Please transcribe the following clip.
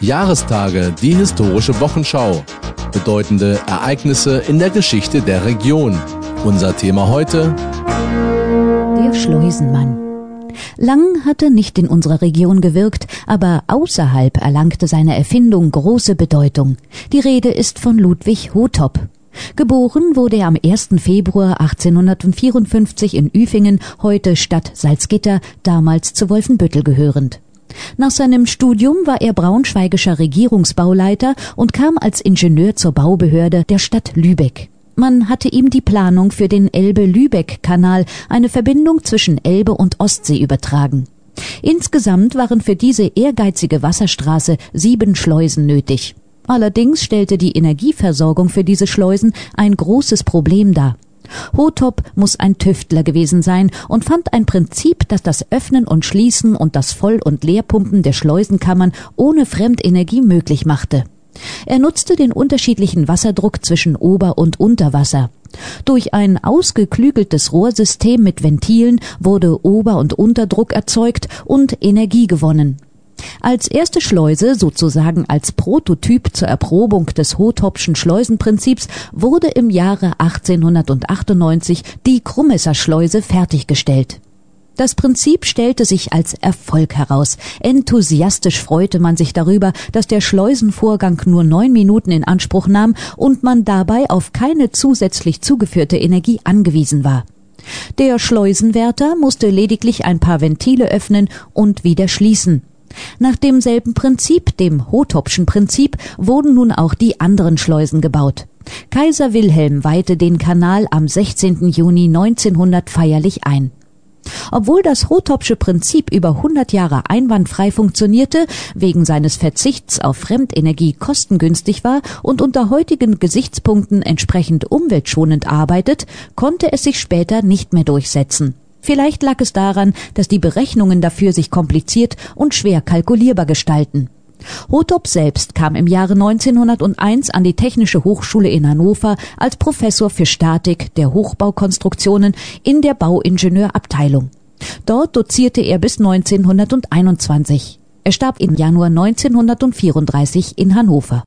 Jahrestage, die historische Wochenschau. Bedeutende Ereignisse in der Geschichte der Region. Unser Thema heute. Der Schleusenmann. Lang hatte nicht in unserer Region gewirkt, aber außerhalb erlangte seine Erfindung große Bedeutung. Die Rede ist von Ludwig Hotop. Geboren wurde er am 1. Februar 1854 in Üfingen, heute Stadt Salzgitter, damals zu Wolfenbüttel gehörend. Nach seinem Studium war er braunschweigischer Regierungsbauleiter und kam als Ingenieur zur Baubehörde der Stadt Lübeck. Man hatte ihm die Planung für den Elbe-Lübeck-Kanal, eine Verbindung zwischen Elbe und Ostsee, übertragen. Insgesamt waren für diese ehrgeizige Wasserstraße sieben Schleusen nötig. Allerdings stellte die Energieversorgung für diese Schleusen ein großes Problem dar. Hotop muss ein Tüftler gewesen sein und fand ein Prinzip, das das Öffnen und Schließen und das Voll- und Leerpumpen der Schleusenkammern ohne Fremdenergie möglich machte. Er nutzte den unterschiedlichen Wasserdruck zwischen Ober- und Unterwasser. Durch ein ausgeklügeltes Rohrsystem mit Ventilen wurde Ober- und Unterdruck erzeugt und Energie gewonnen. Als erste Schleuse, sozusagen als Prototyp zur Erprobung des Hotopschen Schleusenprinzips, wurde im Jahre 1898 die Krumesser Schleuse fertiggestellt. Das Prinzip stellte sich als Erfolg heraus. Enthusiastisch freute man sich darüber, dass der Schleusenvorgang nur neun Minuten in Anspruch nahm und man dabei auf keine zusätzlich zugeführte Energie angewiesen war. Der Schleusenwärter musste lediglich ein paar Ventile öffnen und wieder schließen. Nach demselben Prinzip, dem Hotopschen Prinzip, wurden nun auch die anderen Schleusen gebaut. Kaiser Wilhelm weihte den Kanal am 16. Juni 1900 feierlich ein. Obwohl das Hotopsche Prinzip über 100 Jahre einwandfrei funktionierte, wegen seines Verzichts auf Fremdenergie kostengünstig war und unter heutigen Gesichtspunkten entsprechend umweltschonend arbeitet, konnte es sich später nicht mehr durchsetzen. Vielleicht lag es daran, dass die Berechnungen dafür sich kompliziert und schwer kalkulierbar gestalten. Hotop selbst kam im Jahre 1901 an die Technische Hochschule in Hannover als Professor für Statik der Hochbaukonstruktionen in der Bauingenieurabteilung. Dort dozierte er bis 1921. Er starb im Januar 1934 in Hannover.